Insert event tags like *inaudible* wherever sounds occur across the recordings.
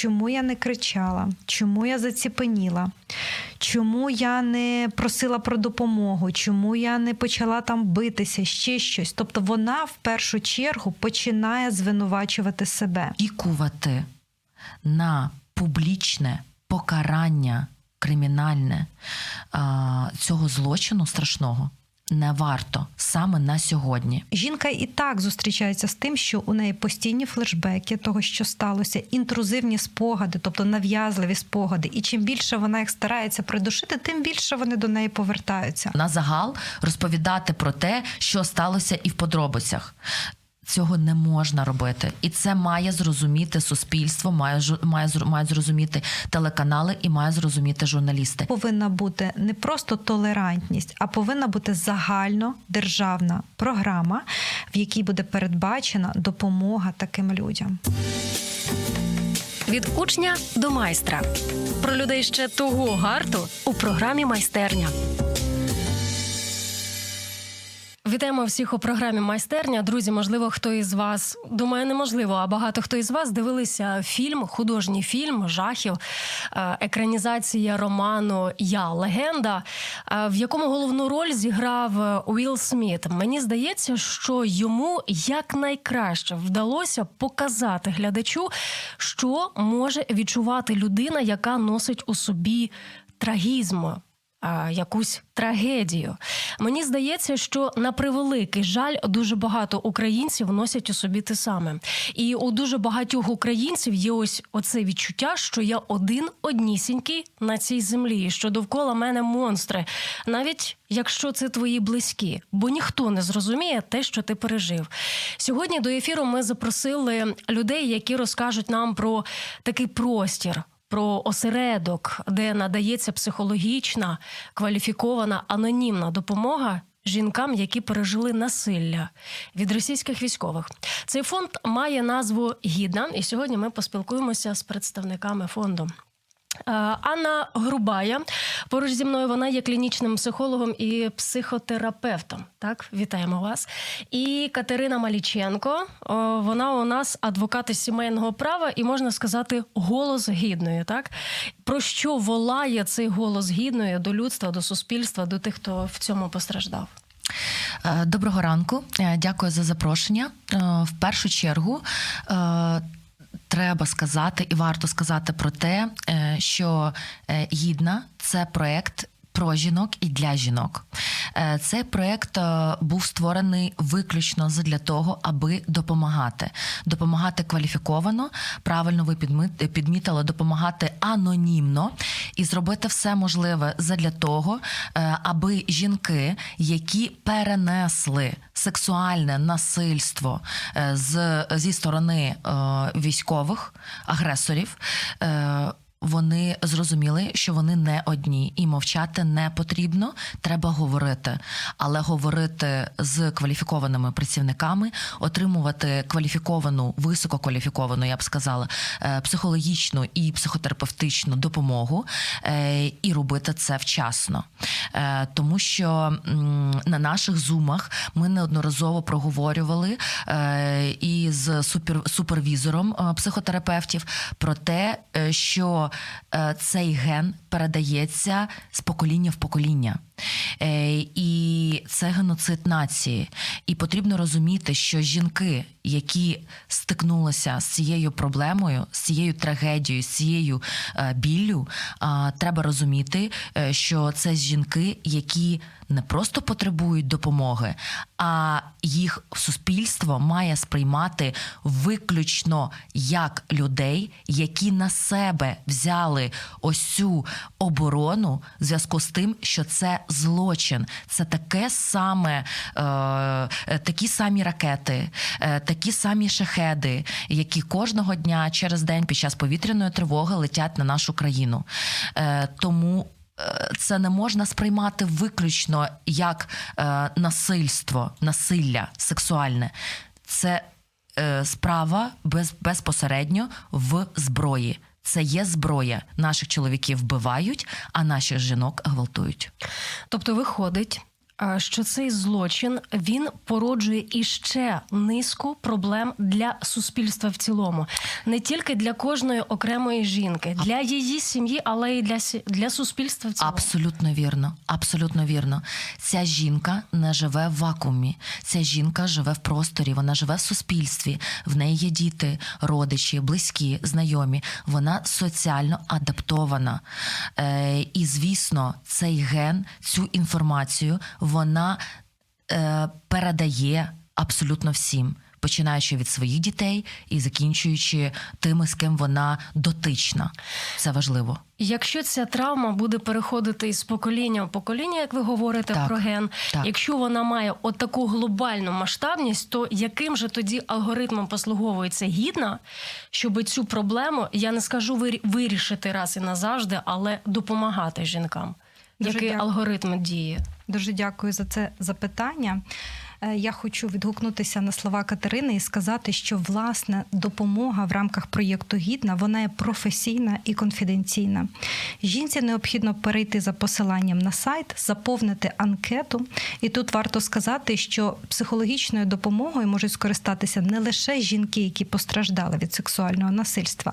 чому я не кричала, чому я заціпеніла, чому я не просила про допомогу, чому я не почала там битися, ще щось. Тобто вона в першу чергу починає звинувачувати себе. Ікувати на публічне покарання кримінальне цього злочину страшного не варто саме на сьогодні. Жінка і так зустрічається з тим, що у неї постійні флешбеки того, що сталося, інтрузивні спогади, тобто нав'язливі спогади. І чим більше вона їх старається придушити, тим більше вони до неї повертаються. На загал розповідати про те, що сталося, і в подробицях цього не можна робити, і це має зрозуміти суспільство, має має мають зрозуміти телеканали і має зрозуміти журналісти. Повинна бути не просто толерантність, а повинна бути загально державна програма, в якій буде передбачена допомога таким людям. Від учня до майстра про людей ще того гарту у програмі майстерня. Вітаємо всіх у програмі майстерня. Друзі, можливо, хто із вас думаю, неможливо, а багато хто із вас дивилися фільм, художній фільм жахів, е, екранізація роману Я легенда, е, в якому головну роль зіграв Уілл Сміт. Мені здається, що йому якнайкраще вдалося показати глядачу, що може відчувати людина, яка носить у собі трагізм якусь трагедію. Мені здається, що на превеликий жаль дуже багато українців носять у собі те саме, і у дуже багатьох українців є ось оце відчуття, що я один однісінький на цій землі, що довкола мене монстри, навіть якщо це твої близькі, бо ніхто не зрозуміє те, що ти пережив. Сьогодні до ефіру ми запросили людей, які розкажуть нам про такий простір про осередок, де надається психологічна кваліфікована анонімна допомога. Жінкам, які пережили насилля від російських військових, цей фонд має назву Гідна, і сьогодні ми поспілкуємося з представниками фонду. Е, Анна Грубая поруч зі мною вона є клінічним психологом і психотерапевтом. Так, вітаємо вас. І Катерина Маліченко. Вона у нас адвокат із сімейного права і можна сказати голос гідної. Так про що волає цей голос гідної до людства, до суспільства, до тих, хто в цьому постраждав. Е, доброго ранку, е, дякую за запрошення. В першу чергу треба сказати і варто сказати про те, е, що е, гідна це проект про жінок і для жінок. Е, цей проект е, був створений виключно для того, аби допомагати, допомагати кваліфіковано, правильно ви підмітили, допомагати анонімно і зробити все можливе для того, е, аби жінки, які перенесли сексуальне насильство з зі сторони військових агресорів вони зрозуміли, що вони не одні, і мовчати не потрібно. Треба говорити, але говорити з кваліфікованими працівниками, отримувати кваліфіковану, висококваліфіковану, я б сказала, е, психологічну і психотерапевтичну допомогу, е, і робити це вчасно, е, тому що на наших зумах ми неодноразово проговорювали із супервізором психотерапевтів про те, що цей ген передається з покоління в покоління. Е, і це геноцид нації. І потрібно розуміти, що жінки, які стикнулися з цією проблемою, з цією трагедією, з цією е, біллю, треба розуміти, що це жінки, які не просто потребують допомоги, а їх суспільство має сприймати виключно як людей, які на себе взяли ось цю оборону в зв'язку з тим, що це злочин, це таке саме, е, такі самі ракети, е, такі самі шахеди, які кожного дня через день під час повітряної тривоги летять на нашу країну. Е, тому це не можна сприймати виключно як е, насильство, насилля сексуальне. Це е, справа без, безпосередньо в зброї. Це є зброя. Наших чоловіків вбивають, а наших жінок гвалтують. Тобто, виходить, що цей злочин він породжує іще низку проблем для суспільства в цілому, не тільки для кожної окремої жінки, для її сім'ї, але й для для суспільства в цілому. Абсолютно вірно, абсолютно вірно. Ця жінка не живе в вакуумі. Ця жінка живе в просторі, вона живе в суспільстві. В неї є діти, родичі, близькі, знайомі. Вона соціально адаптована. Е, І звісно, цей ген, цю інформацію вона е, передає абсолютно всім. Починаючи від своїх дітей і закінчуючи тими, з ким вона дотична, це важливо. Якщо ця травма буде переходити із покоління в покоління, як ви говорите так, про ген, так. якщо вона має отаку глобальну масштабність, то яким же тоді алгоритмом послуговується гідна, щоб цю проблему я не скажу вирішити раз і назавжди, але допомагати жінкам? Дуже Який дякую. алгоритм діє? Дуже дякую за це запитання. Е, я хочу відгукнутися на слова Катерини і сказати, що власне допомога в рамках проєкту Гідна вона є професійна і конфіденційна. Жінці необхідно перейти за посиланням на сайт, заповнити анкету. І тут варто сказати, що психологічною допомогою можуть скористатися не лише жінки, які постраждали від сексуального насильства,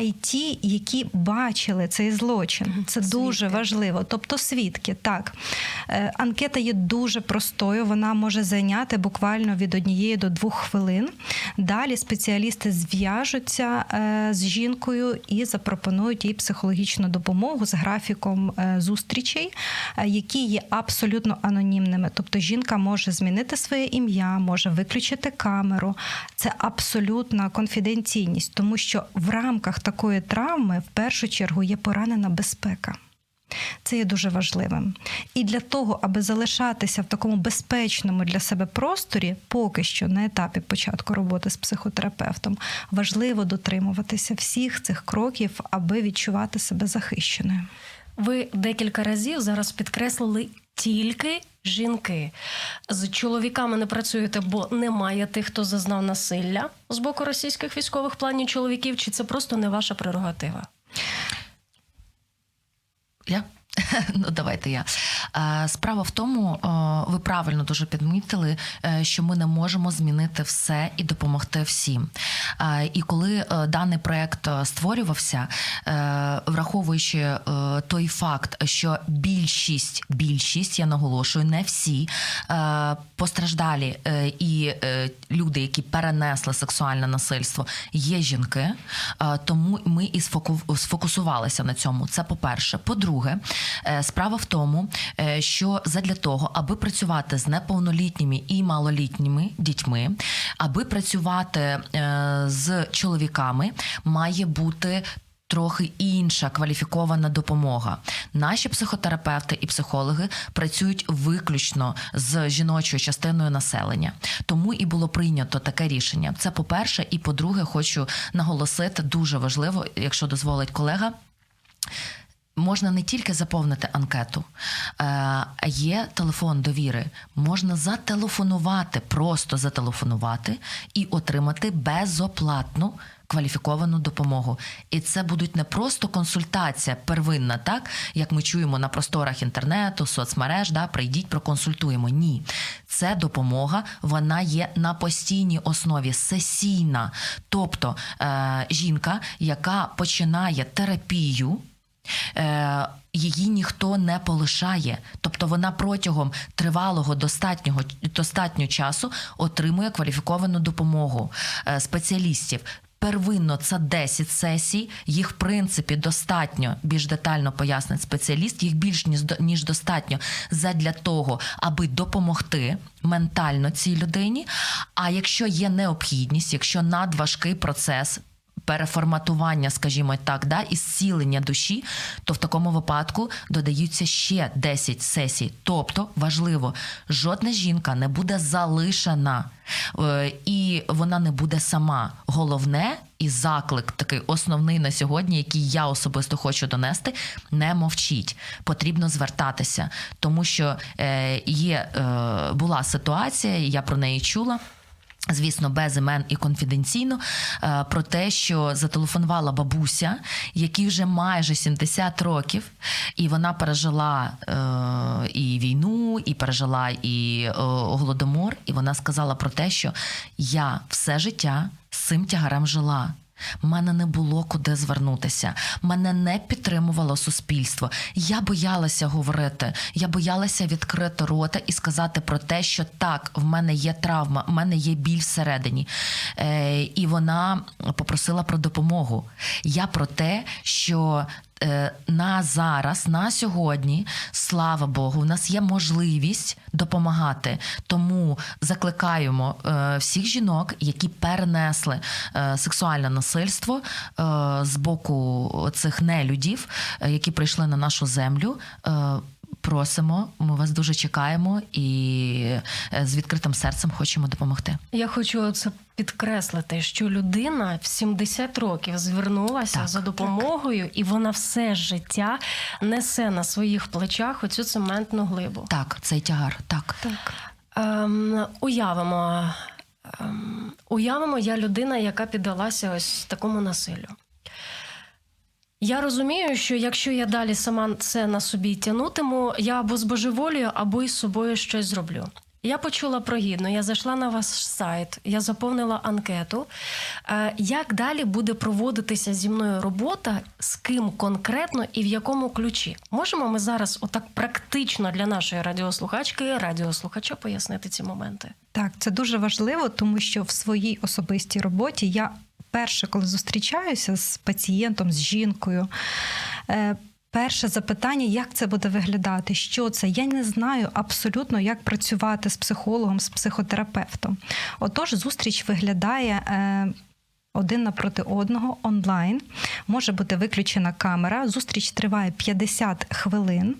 ті, які бачили цей злочин. Це свідки. дуже важливо. Тобто, свідки так. Е, анкета є дуже простою, вона може зайняти буквально від однієї до двох хвилин. Далі спеціалісти зв'яжуться е, з жінкою і запропонують їй психологічну допомогу з графіком е, зустрічей, які є абсолютно анонімними. Тобто жінка може змінити своє ім'я, може виключити камеру. Це абсолютна конфіденційність, тому що в рамках такої травми в першу чергу є поранена безпека. Це є дуже важливим. І для того, аби залишатися в такому безпечному для себе просторі, поки що на етапі початку роботи з психотерапевтом, важливо дотримуватися всіх цих кроків, аби відчувати себе захищеною. Ви декілька разів зараз підкреслили тільки жінки. З чоловіками не працюєте, бо немає тих, хто зазнав насилля з боку російських військових планів чоловіків, чи це просто не ваша прерогатива? Я? *laughs* Ну, давайте я. Справа в тому, ви правильно дуже підмітили, е, що ми не можемо змінити все і допомогти всім. І коли е, даний проект е, створювався, враховуючи той факт, що більшість, більшість, я наголошую, не всі постраждалі і люди, які перенесли сексуальне насильство, є жінки, тому ми і сфокусувалися на цьому. Це по-перше. По-друге, справа в тому, Е, що задля того, аби працювати з неповнолітніми і малолітніми дітьми, аби працювати е, з чоловіками, має бути. Трохи інша кваліфікована допомога. Наші психотерапевти і психологи працюють виключно з жіночою частиною населення, тому і було прийнято таке рішення. Це по перше, і по-друге, хочу наголосити дуже важливо, якщо дозволить колега. Можна не тільки заповнити анкету, а е, є телефон довіри. Можна зателефонувати, просто зателефонувати і отримати безоплатну кваліфіковану допомогу. І це будуть не просто консультація первинна, так як ми чуємо на просторах інтернету, соцмереж, да, прийдіть, проконсультуємо. Ні, це допомога, вона є на постійній основі, сесійна. Тобто е, жінка, яка починає терапію. Е, її ніхто не полишає, тобто вона протягом тривалого достатнього достатньо часу отримує кваліфіковану допомогу е, спеціалістів. Первинно це 10 сесій, їх в принципі достатньо більш детально пояснить спеціаліст. Їх більш ніж достатньо задля того, аби допомогти ментально цій людині. А якщо є необхідність, якщо надважкий процес переформатування, скажімо так, да, і зцілення душі, то в такому випадку додаються ще 10 сесій. Тобто важливо, жодна жінка не буде залишена е, і вона не буде сама. Головне і заклик, такий основний на сьогодні, який я особисто хочу донести, не мовчіть. Потрібно звертатися, тому що е, є е, була ситуація, я про неї чула. Звісно, без імен і конфіденційно е, про те, що зателефонувала бабуся, якій вже майже 70 років, і вона пережила е, і війну, і пережила і е, голодомор. І вона сказала про те, що я все життя з цим тягарем жила. Мене не було куди звернутися, мене не підтримувало суспільство. Я боялася говорити, я боялася відкрити рота і сказати про те, що так, в мене є травма, в мене є біль всередині. Е, І вона попросила про допомогу. Я про те, що на зараз, на сьогодні, слава Богу, у нас є можливість допомагати. Тому закликаємо е, всіх жінок, які перенесли е, сексуальне насильство з боку цих нелюдів, які прийшли на нашу землю просимо. Ми вас дуже чекаємо і е, з відкритим серцем хочемо допомогти. Я хочу це підкреслити, що людина в 70 років звернулася так, за допомогою, так. і вона все життя несе на своїх плечах оцю цементну глибу. Так, цей тягар. Так, так. Ем, уявимо. Ем, уявимо, я людина, яка піддалася ось такому насиллю. Я розумію, що якщо я далі сама це на собі тянутиму, я або збожеволію, або із собою щось зроблю. Я почула про гідно, я зайшла на ваш сайт, я заповнила анкету. Е, як далі буде проводитися зі мною робота, з ким конкретно і в якому ключі? Можемо ми зараз, отак практично для нашої радіослухачки, радіослухача, пояснити ці моменти? Так, це дуже важливо, тому що в своїй особистій роботі я перше, коли зустрічаюся з пацієнтом, з жінкою. Е, перше запитання, як це буде виглядати? Що це? Я не знаю абсолютно, як працювати з психологом, з психотерапевтом. Отож, зустріч виглядає е, один напроти одного онлайн. Може бути виключена камера. Зустріч триває 50 хвилин.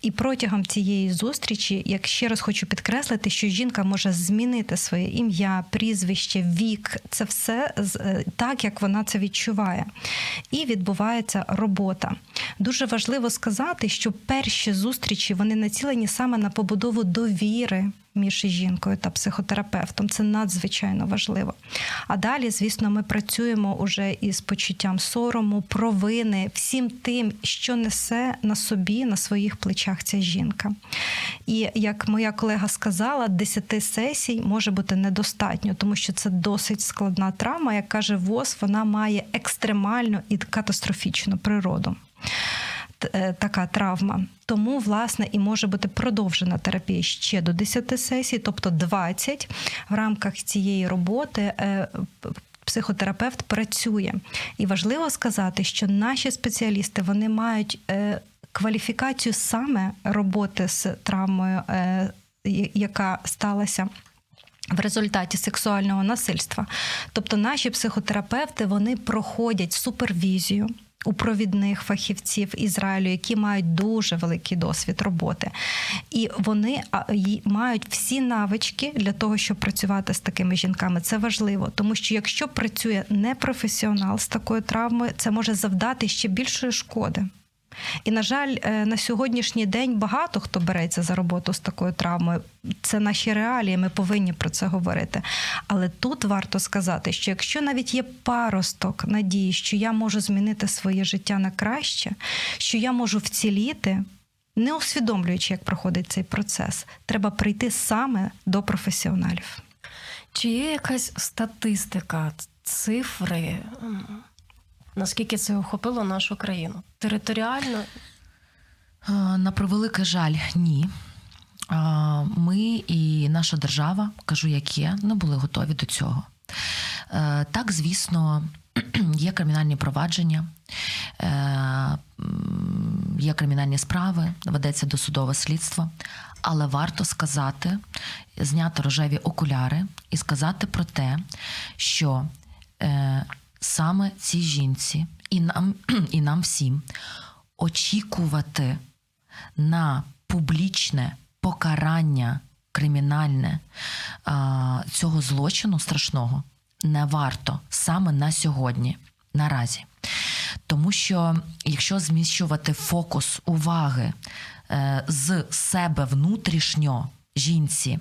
І протягом цієї зустрічі, як ще раз хочу підкреслити, що жінка може змінити своє ім'я, прізвище, вік це все е, так, як вона це відчуває. І відбувається робота. Дуже важливо сказати, що перші зустрічі вони націлені саме на побудову довіри між жінкою та психотерапевтом. Це надзвичайно важливо. А далі, звісно, ми працюємо уже із почуттям сорому, провини, всім тим, що несе на собі, на своїх плечах ця жінка. І як моя колега сказала, 10 сесій може бути недостатньо, тому що це досить складна травма, як каже ВОЗ, вона має екстремальну і катастрофічну природу. Е, така травма. Тому, власне, і може бути продовжена терапія ще до 10 сесій, тобто 20 в рамках цієї роботи. Е, психотерапевт працює, і важливо сказати, що наші спеціалісти вони мають е, кваліфікацію саме роботи з травмою, яка сталася. В результаті сексуального насильства, тобто наші психотерапевти вони проходять супервізію у провідних фахівців Ізраїлю, які мають дуже великий досвід роботи, і вони мають всі навички для того, щоб працювати з такими жінками. Це важливо, тому що якщо працює непрофесіонал з такою травмою, це може завдати ще більшої шкоди. І, на жаль, е, на сьогоднішній день багато хто береться за роботу з такою травмою. Це наші реалії, ми повинні про це говорити. Але тут варто сказати, що якщо навіть є паросток надії, що я можу змінити своє життя на краще, що я можу вціліти, не усвідомлюючи, як проходить цей процес, треба прийти саме до професіоналів. Чи є якась статистика, цифри? Наскільки це охопило нашу країну? Територіально? На превеликий жаль, ні. Ми і наша держава, кажу, як є, не були готові до цього. Е, так, звісно, *clears throat* є кримінальні провадження, е, є кримінальні справи, ведеться досудове слідство, але варто сказати, зняти рожеві окуляри і сказати про те, що е, саме цій жінці і нам, *clears throat* і нам всім очікувати на публічне покарання кримінальне цього злочину страшного не варто саме на сьогодні, наразі. Тому що якщо зміщувати фокус уваги е, з себе внутрішньо жінці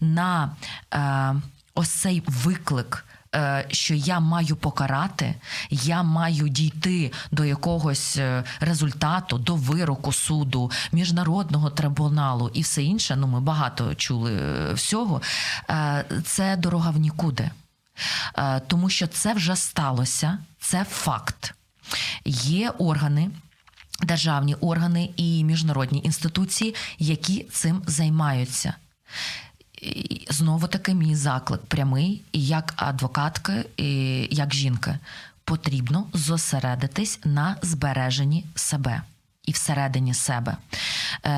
на е, ось цей виклик. Е, що я маю покарати, я маю дійти до якогось е, результату, до вироку суду, міжнародного трибуналу і все інше. Ну, ми багато чули е, всього. Це дорога в нікуди, тому що це вже сталося, це факт. Є органи. Державні органи і міжнародні інституції, які цим займаються знову таки мій заклик прямий, і як адвокатки, і як жінки, потрібно зосередитись на збереженні себе і всередині себе. Е,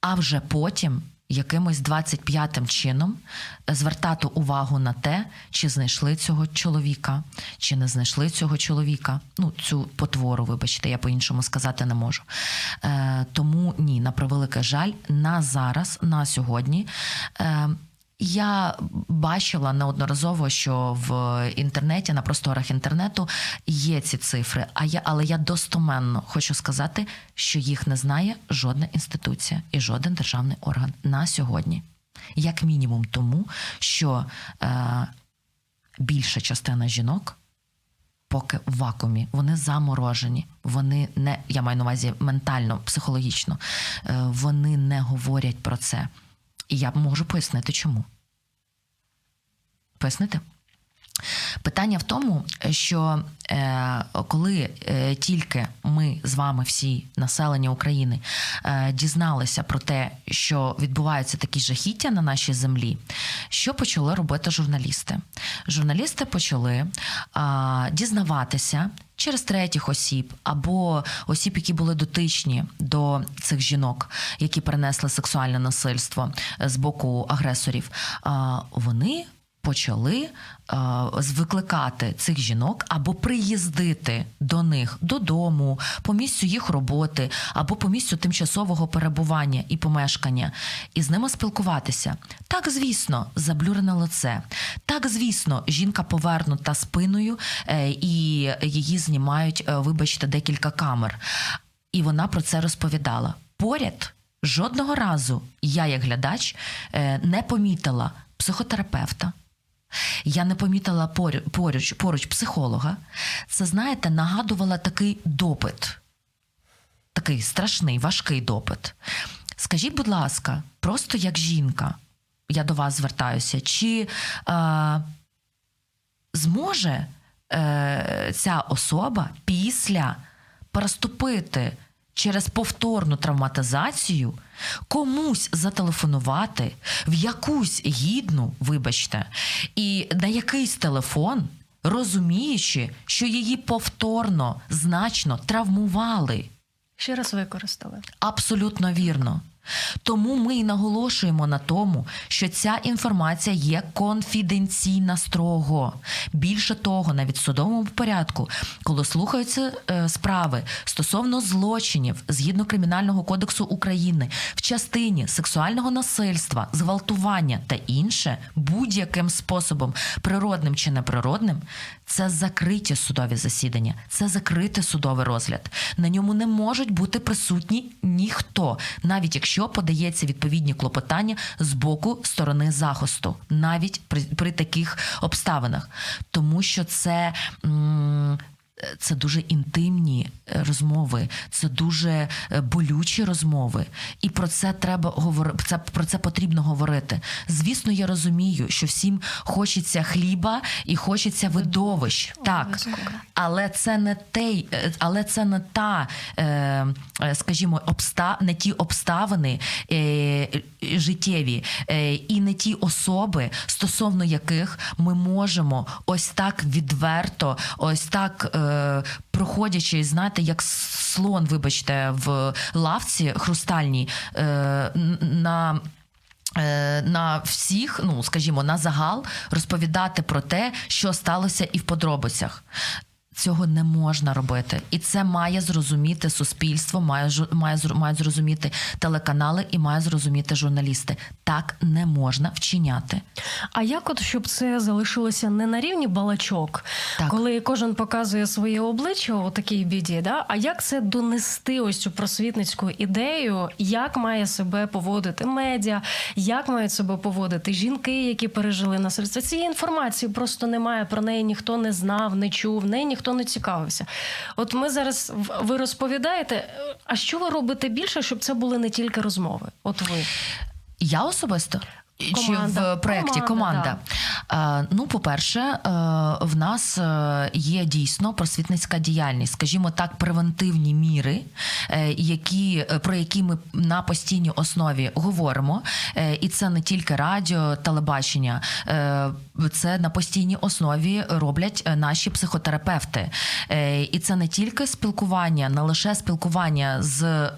а вже потім. Якимось 25-м чином звертати увагу на те, чи знайшли цього чоловіка, чи не знайшли цього чоловіка. Ну, цю потвору, вибачте, я по-іншому сказати не можу. Е, Тому ні, на превелике жаль, на зараз, на сьогодні. Е, я бачила неодноразово, що в інтернеті, на просторах інтернету є ці цифри. А я, але я достоменно хочу сказати, що їх не знає жодна інституція і жоден державний орган на сьогодні, як мінімум, тому що е, більша частина жінок. Поки в вакуумі вони заморожені, вони не я маю на увазі ментально, психологічно, е, вони не говорять про це. І я можу пояснити, чому. Пояснити? Питання в тому, що е, коли е, тільки ми з вами, всі населення України, е, дізналися про те, що відбуваються такі жахіття на нашій землі, що почали робити журналісти? Журналісти почали дізнаватися. Через третіх осіб або осіб, які були дотичні до цих жінок, які перенесли сексуальне насильство з боку агресорів, вони почали е, викликати цих жінок або приїздити до них додому, по місцю їх роботи, або по місцю тимчасового перебування і помешкання, і з ними спілкуватися. Так, звісно, заблюрене лице. Так, звісно, жінка повернута спиною, е, і її знімають, е, вибачте, декілька камер. І вона про це розповідала. Поряд. Жодного разу я, як глядач, не помітила психотерапевта, я не помітила поруч, поруч психолога. Це, знаєте, нагадувала такий допит, такий страшний, важкий допит. Скажіть, будь ласка, просто як жінка, я до вас звертаюся, чи е, зможе е, ця особа після переступити через повторну травматизацію комусь зателефонувати в якусь гідну, вибачте, і на якийсь телефон, розуміючи, що її повторно значно травмували. Ще раз використали. Абсолютно вірно. Тому ми і наголошуємо на тому, що ця інформація є конфіденційна строго. Більше того, навіть в судовому порядку, коли слухаються е, справи стосовно злочинів згідно кримінального кодексу України в частині сексуального насильства, зґвалтування та інше, будь-яким способом, природним чи неприродним, це закриті судові засідання, це закритий судовий розгляд. На ньому не можуть бути присутні ніхто, навіть якщо подається відповідні клопотання з боку сторони захисту, навіть при, при таких обставинах, тому що це. М- це дуже інтимні е, розмови, це дуже е, болючі розмови, і про це треба говорити. Це про це потрібно говорити. Звісно, я розумію, що всім хочеться хліба і хочеться видовищ, так але це не той, е, але це не та, скажімо, обста не ті обставини життєві і не ті особи, стосовно яких ми можемо ось так відверто, ось так проходячи, знаєте, як слон, вибачте, в лавці хрустальній е, на е, на всіх, ну скажімо, на загал розповідати про те, що сталося і в подробицях. Цього не можна робити, і це має зрозуміти суспільство, має має мають зрозуміти телеканали і має зрозуміти журналісти. Так не можна вчиняти. А як от щоб це залишилося не на рівні балачок, так. коли кожен показує своє обличчя у такій біді, да? а як це донести ось цю просвітницьку ідею, як має себе поводити медіа, як мають себе поводити жінки, які пережили насильство? Цієї інформації просто немає. Про неї ніхто не знав, не чув, неї ніхто не цікавився. От ми зараз ви розповідаєте, а що ви робите більше, щоб це були не тільки розмови? От ви я особисто. Команда. Чи в проєкті команда? команда. Да. Ну, по-перше, е, в нас е, є дійсно просвітницька діяльність, скажімо так, превентивні міри, е, які, про які ми на постійній основі говоримо. І це не тільки радіо, телебачення, це на постійній основі роблять наші психотерапевти. І це не тільки спілкування, не лише спілкування з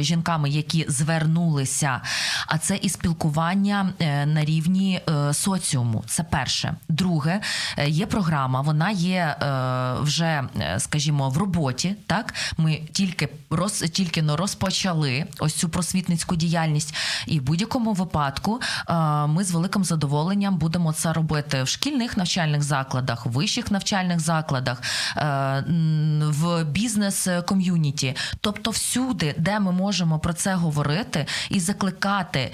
жінками, які звернулися, а це і спілкування. Е, на рівні е, соціуму. Це перше. Друге, е, є програма, вона є вже, скажімо, в роботі. Так, ми тільки роз тільки но розпочали ось цю просвітницьку діяльність, і в будь-якому випадку ми з великим задоволенням будемо це робити в шкільних навчальних закладах, в вищих навчальних закладах, в бізнес-ком'юніті, тобто всюди, де ми можемо про це говорити і закликати,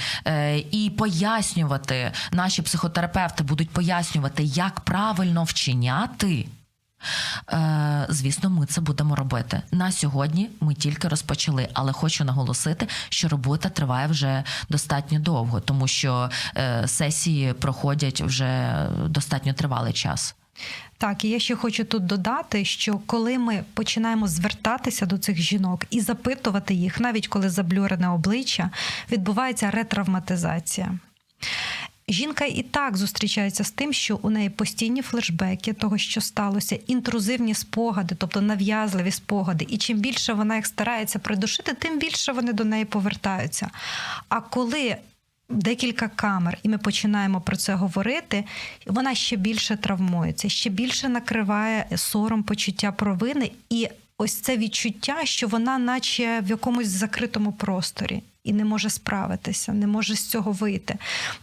і пояснювати пояснювати, наші психотерапевти будуть пояснювати, як правильно вчиняти. Е, звісно, ми це будемо робити на сьогодні. Ми тільки розпочали, але хочу наголосити, що робота триває вже достатньо довго, тому що е, сесії проходять вже достатньо тривалий час. Так, і я ще хочу тут додати, що коли ми починаємо звертатися до цих жінок і запитувати їх, навіть коли заблюрене обличчя, відбувається ретравматизація. Жінка і так зустрічається з тим, що у неї постійні флешбеки того, що сталося, інтрузивні спогади, тобто нав'язливі спогади. І чим більше вона їх старається придушити, тим більше вони до неї повертаються. А коли декілька камер, і ми починаємо про це говорити, вона ще більше травмується, ще більше накриває сором почуття провини і ось це відчуття, що вона, наче в якомусь закритому просторі і не може справитися, не може з цього вийти.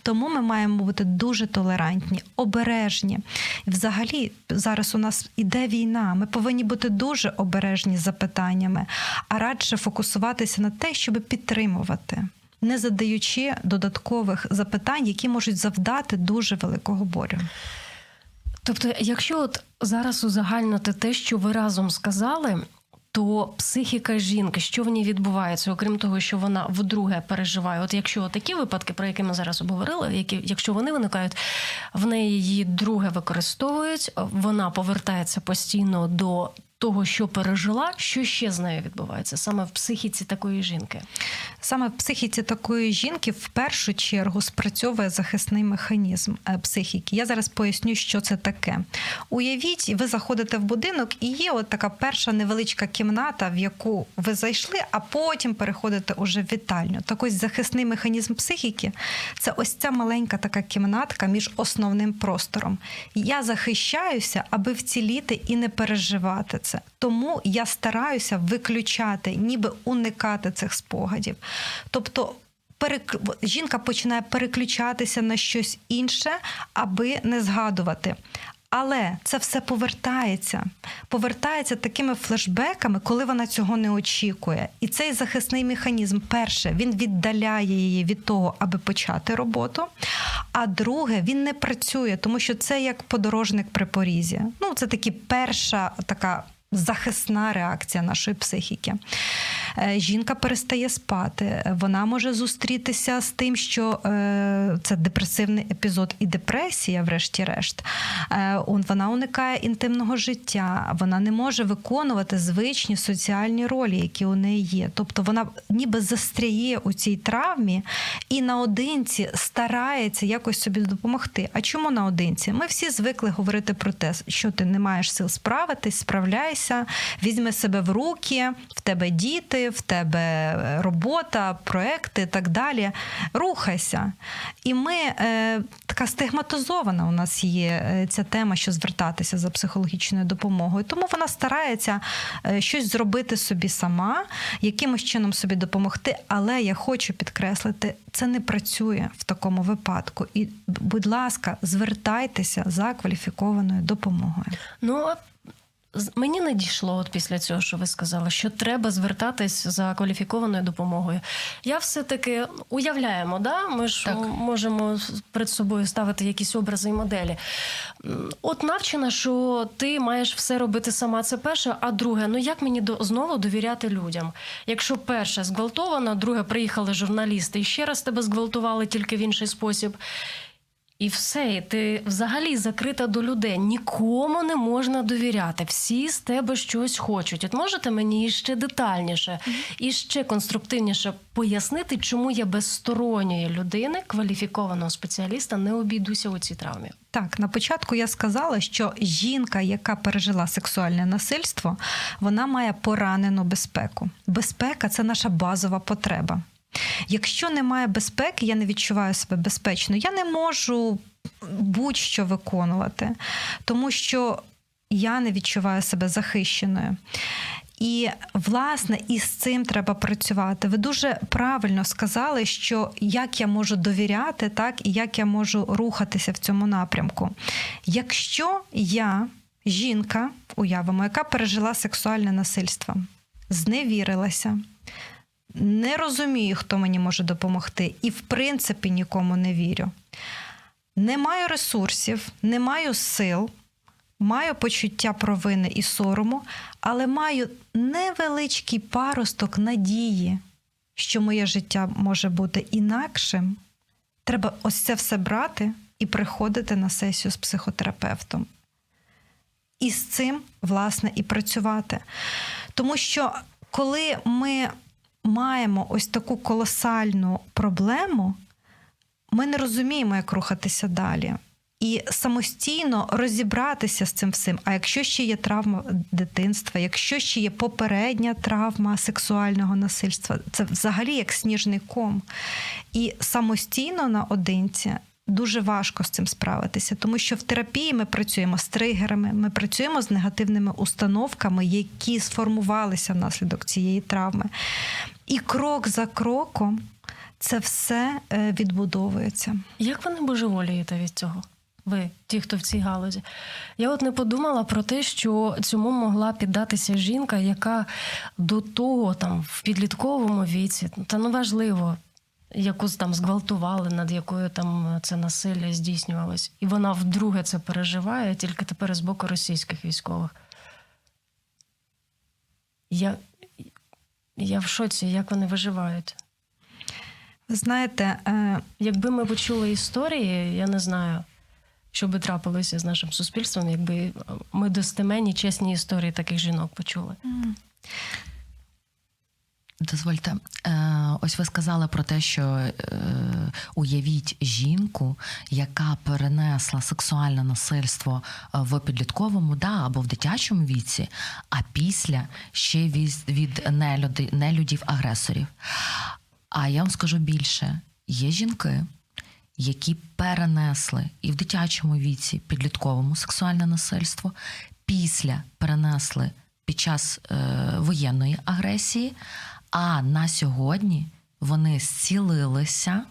Тому ми маємо бути дуже толерантні, обережні. Взагалі, зараз у нас іде війна. Ми повинні бути дуже обережні з запитаннями, а радше фокусуватися на те, щоб підтримувати. Не задаючи додаткових запитань, які можуть завдати дуже великого борю. Тобто, якщо от зараз узагальнити те, що ви разом сказали, то психіка жінки, що в ній відбувається, окрім того, що вона вдруге переживає. От якщо такі випадки, про які ми зараз обговорили, які якщо вони виникають, в неї її друге використовують, вона повертається постійно до того, що пережила, що ще з нею відбувається саме в психіці такої жінки? Саме в психіці такої жінки в першу чергу спрацьовує захисний механізм е, психіки. Я зараз поясню, що це таке. Уявіть, ви заходите в будинок, і є от така перша невеличка кімната, в яку ви зайшли, а потім переходите уже в вітальню. Так ось захисний механізм психіки це ось ця маленька така кімнатка між основним простором. Я захищаюся, аби вціліти і не переживати це це. Тому я стараюся виключати, ніби уникати цих спогадів. Тобто. Жінка починає переключатися на щось інше, аби не згадувати. Але це все повертається, повертається такими флешбеками, коли вона цього не очікує. І цей захисний механізм, перше, він віддаляє її від того, аби почати роботу. А друге, він не працює, тому що це як подорожник при порізі. Ну, це таки перша така захисна реакція нашої психіки. Е, жінка перестає спати, вона може зустрітися з тим, що е, це депресивний епізод і депресія, врешті-решт. Е, вона уникає інтимного життя, вона не може виконувати звичні соціальні ролі, які у неї є. Тобто вона ніби застряє у цій травмі і наодинці старається якось собі допомогти. А чому наодинці? Ми всі звикли говорити про те, що ти не маєш сил справитись, справляйся, візьми себе в руки, в тебе діти в тебе робота, проекти і так далі. Рухайся. І ми е, така стигматизована у нас є е, ця тема, що звертатися за психологічною допомогою. Тому вона старається е, щось зробити собі сама, якимось чином собі допомогти. Але я хочу підкреслити, це не працює в такому випадку. І, будь ласка, звертайтеся за кваліфікованою допомогою. Ну Мені не дійшло от після цього, що ви сказали, що треба звертатись за кваліфікованою допомогою. Я все-таки уявляємо, да? ми ж так. можемо перед собою ставити якісь образи і моделі. От навчена, що ти маєш все робити сама, це перше. А друге, ну як мені до, знову довіряти людям? Якщо перше зґвалтовано, друге приїхали журналісти і ще раз тебе зґвалтували тільки в інший спосіб. І все, і ти взагалі закрита до людей. Нікому не можна довіряти. Всі з тебе щось хочуть. От можете мені ще детальніше і ще конструктивніше пояснити, чому я без сторонньої людини, кваліфікованого спеціаліста, не обійдуся у цій травмі? Так, на початку я сказала, що жінка, яка пережила сексуальне насильство, вона має поранену безпеку. Безпека це наша базова потреба. Якщо немає безпеки, я не відчуваю себе безпечно, я не можу будь-що виконувати, тому що я не відчуваю себе захищеною. І, власне, із цим треба працювати. Ви дуже правильно сказали, що як я можу довіряти, так і як я можу рухатися в цьому напрямку. Якщо я, жінка, уявимо, яка пережила сексуальне насильство, зневірилася, не розумію, хто мені може допомогти, і, в принципі, нікому не вірю. Не маю ресурсів, не маю сил, маю почуття провини і сорому, але маю невеличкий паросток надії, що моє життя може бути інакшим. Треба ось це все брати і приходити на сесію з психотерапевтом. І з цим, власне, і працювати. Тому що коли ми маємо ось таку колосальну проблему, ми не розуміємо, як рухатися далі. І самостійно розібратися з цим всім. А якщо ще є травма дитинства, якщо ще є попередня травма сексуального насильства, це взагалі як сніжний ком. І самостійно наодинці дуже важко з цим справитися, тому що в терапії ми працюємо з тригерами, ми працюємо з негативними установками, які сформувалися внаслідок цієї травми. І крок за кроком це все е, відбудовується. Як ви не божеволієте від цього? Ви, ті, хто в цій галузі. Я от не подумала про те, що цьому могла піддатися жінка, яка до того там в підлітковому віці, та ну важливо, яку там зґвалтували, над якою там це насилля здійснювалось. І вона вдруге це переживає, тільки тепер з боку російських військових. Я я в шоці, як вони виживають. Ви знаєте, е... якби ми почули історії, я не знаю, що би трапилося з нашим суспільством, якби ми достеменні чесні історії таких жінок почули. Дозвольте, е, ось ви сказали про те, що е, уявіть жінку, яка перенесла сексуальне насильство е, в підлітковому да, або в дитячому віці, а після ще від, від нелюди, нелюдів агресорів. А я вам скажу більше: є жінки, які перенесли і в дитячому віці підлітковому сексуальне насильство, після перенесли під час воєнної агресії. А на сьогодні вони зцілилися.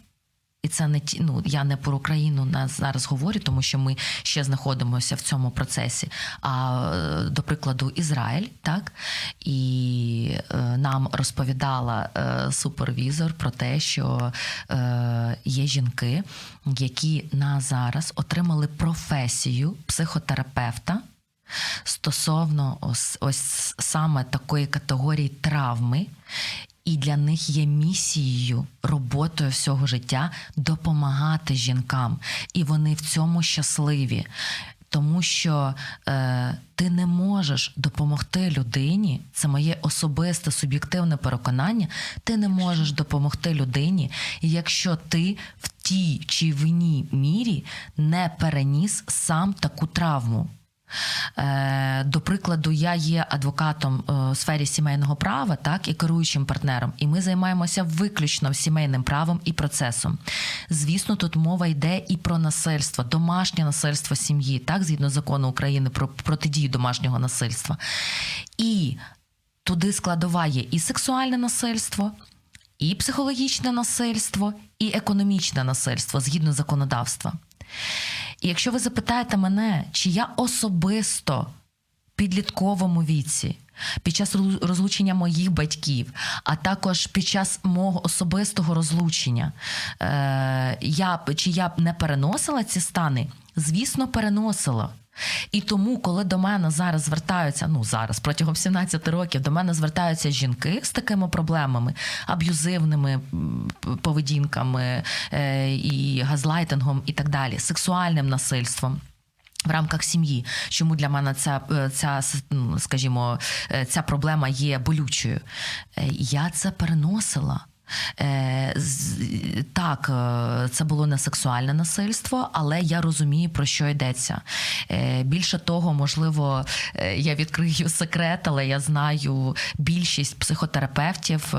І це не ті, ну я не про Україну нас зараз говорю, тому що ми ще знаходимося в цьому процесі. А е, до прикладу, Ізраїль, так і е, нам розповідала е, супервізор про те, що е, є жінки, які на зараз отримали професію психотерапевта стосовно ось, ось саме такої категорії травми. І для них є місією, роботою всього життя допомагати жінкам. І вони в цьому щасливі, тому що е, ти не можеш допомогти людині, це моє особисте суб'єктивне переконання. Ти не можеш допомогти людині, якщо ти в тій чи в іній мірі не переніс сам таку травму. Е, До прикладу, я є адвокатом е, у сфері сімейного права, так і керуючим партнером, і ми займаємося виключно сімейним правом і процесом. Звісно, тут мова йде і про насильство, домашнє насильство сім'ї, так згідно закону України про протидію домашнього насильства. І туди складова є і сексуальне насильство, і психологічне насильство, і економічне насильство згідно законодавства. І якщо ви запитаєте мене, чи я особисто підлітковому віці, під час розлучення моїх батьків, а також під час мого особистого розлучення, е, я, чи я не переносила ці стани, звісно, переносила. І тому, коли до мене зараз звертаються, ну зараз протягом 17 років до мене звертаються жінки з такими проблемами, аб'юзивними поведінками е, і газлайтингом, і так далі, сексуальним насильством. В рамках сім'ї, чому для мене ця ця ну, скажімо, е, ця проблема є болючою, е, я це переносила. Е, так, е, це було не сексуальне насильство, але я розумію, про що йдеться. Е, більше того, можливо, я відкрию секрет, але я знаю більшість психотерапевтів,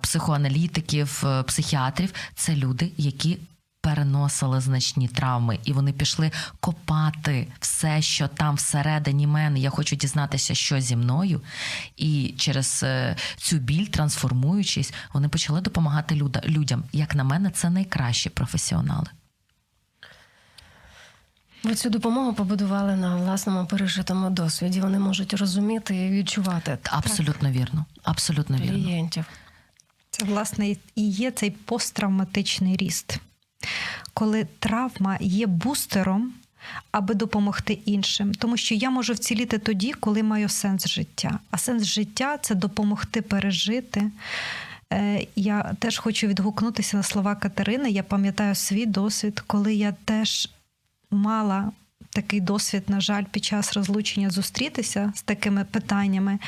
психоаналітиків, психіатрів це люди, які переносили значні травми, і вони пішли копати все, що там всередині мене. Я хочу дізнатися, що зі мною. І через е, цю біль, трансформуючись, вони почали допомагати людям. Як на мене, це найкращі професіонали. Ви цю допомогу побудували на власному пережитому досвіді. Вони можуть розуміти і відчувати. Абсолютно так. вірно. Абсолютно вірно. Клієнтів. Це, власне, і є цей посттравматичний ріст коли травма є бустером, аби допомогти іншим. Тому що я можу вціліти тоді, коли маю сенс життя. А сенс життя це допомогти пережити. Е, я теж хочу відгукнутися на слова Катерини. Я пам'ятаю свій досвід, коли я теж мала такий досвід, на жаль, під час розлучення зустрітися з такими питаннями.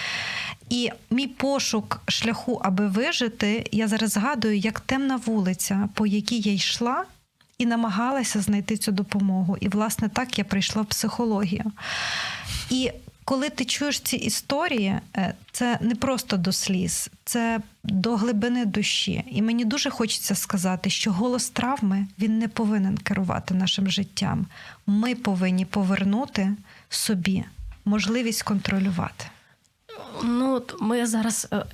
І мій пошук шляху, аби вижити, я зараз згадую, як темна вулиця, по якій я йшла. І намагалася знайти цю допомогу. І, власне, так я прийшла в психологію. І коли ти чуєш ці історії, е, це не просто до сліз, це до глибини душі. І мені дуже хочеться сказати, що голос травми він не повинен керувати нашим життям. Ми повинні повернути собі можливість контролювати. Ну, ми зараз е,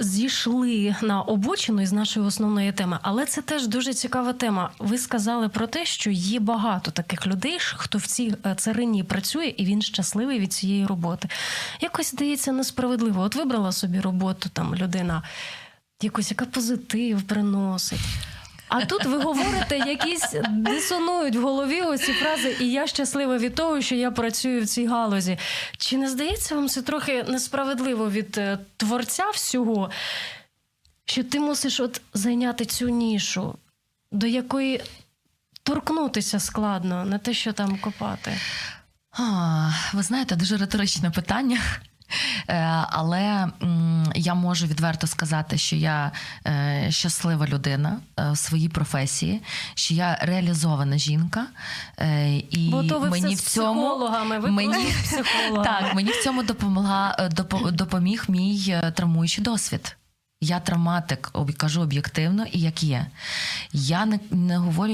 зійшли на обочину із нашої основної теми, але це теж дуже цікава тема. Ви сказали про те, що є багато таких людей, хто в цій е, царині працює, і він щасливий від цієї роботи. Якось здається несправедливо. От вибрала собі роботу там людина, якось яка позитив приносить. А тут ви говорите, якісь дисонують в голові оці фрази, і я щаслива від того, що я працюю в цій галузі. Чи не здається вам це трохи несправедливо від е, творця всього, що ти мусиш от зайняти цю нішу, до якої торкнутися складно, не те, що там копати? А, Ви знаєте, дуже риторичне питання. Е, але я можу відверто сказати, що я е, щаслива людина е, в своїй професії, що я реалізована жінка, і Бо то ви мені все в цьому психологами, ви мені так, мені в цьому допомогла допоміг мій травмуючий досвід. Я травматик, кажу об'єктивно і як є. Я не не говорю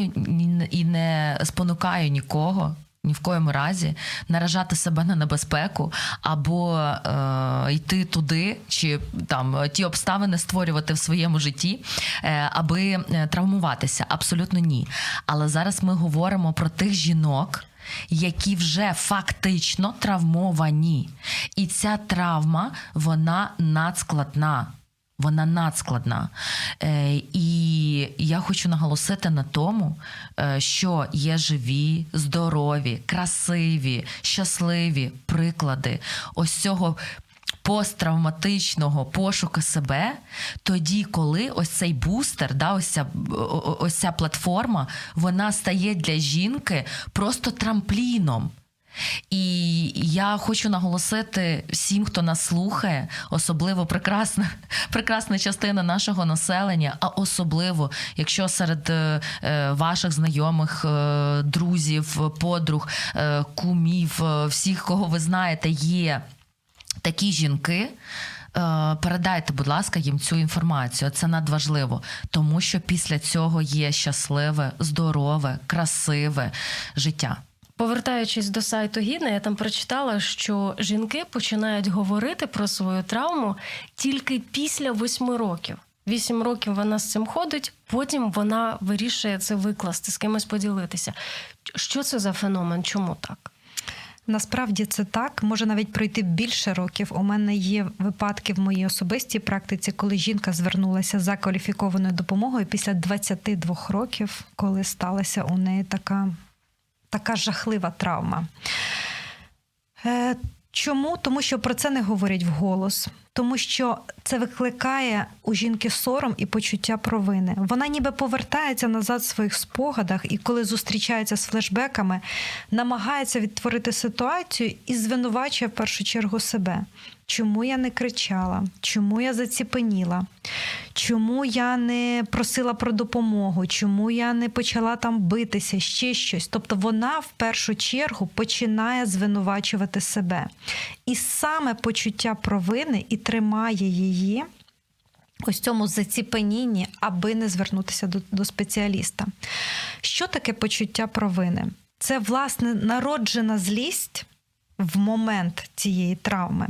і не спонукаю нікого ні в коєму разі наражати себе на небезпеку або е, йти туди, чи там ті обставини створювати в своєму житті, е, аби е, травмуватися. Абсолютно ні. Але зараз ми говоримо про тих жінок. Які вже фактично травмовані, і ця травма вона надскладна вона надскладна. Е, І я хочу наголосити на тому, е, що є живі, здорові, красиві, щасливі приклади ось цього. Посттравматичного пошуку себе, тоді, коли ось цей бустер, да, ось ця ось ця платформа, вона стає для жінки просто трампліном. І я хочу наголосити всім, хто нас слухає, особливо прекрасна, *laughs* прекрасна частина нашого населення, а особливо, якщо серед е, е, ваших знайомих, е, друзів, подруг, кумів, всіх, кого ви знаєте, є такі жінки. Передайте, будь ласка, їм цю інформацію. Це надважливо, тому що після цього є щасливе, здорове, красиве життя. Повертаючись до сайту Гідна, я там прочитала, що жінки починають говорити про свою травму тільки після восьми років. Вісім років вона з цим ходить, потім вона вирішує це викласти, з кимось поділитися. Що це за феномен? Чому так? Насправді це так, може навіть пройти більше років. У мене є випадки в моїй особистій практиці, коли жінка звернулася за кваліфікованою допомогою після 22 років, коли сталася у неї така така жахлива травма. Е, чому? Тому що про це не говорять вголос, тому що це викликає у жінки сором і почуття провини. Вона ніби повертається назад в своїх спогадах, і коли зустрічається з флешбеками, намагається відтворити ситуацію і звинувачує в першу чергу себе. Чому я не кричала? Чому я заціпеніла? Чому я не просила про допомогу? Чому я не почала там битися, ще щось? Тобто вона в першу чергу починає звинувачувати себе. І саме почуття провини і тримає її. Ось цьому заціпенінні, аби не звернутися до, до спеціаліста. Що таке почуття провини? Це, власне, народжена злість в момент цієї травми,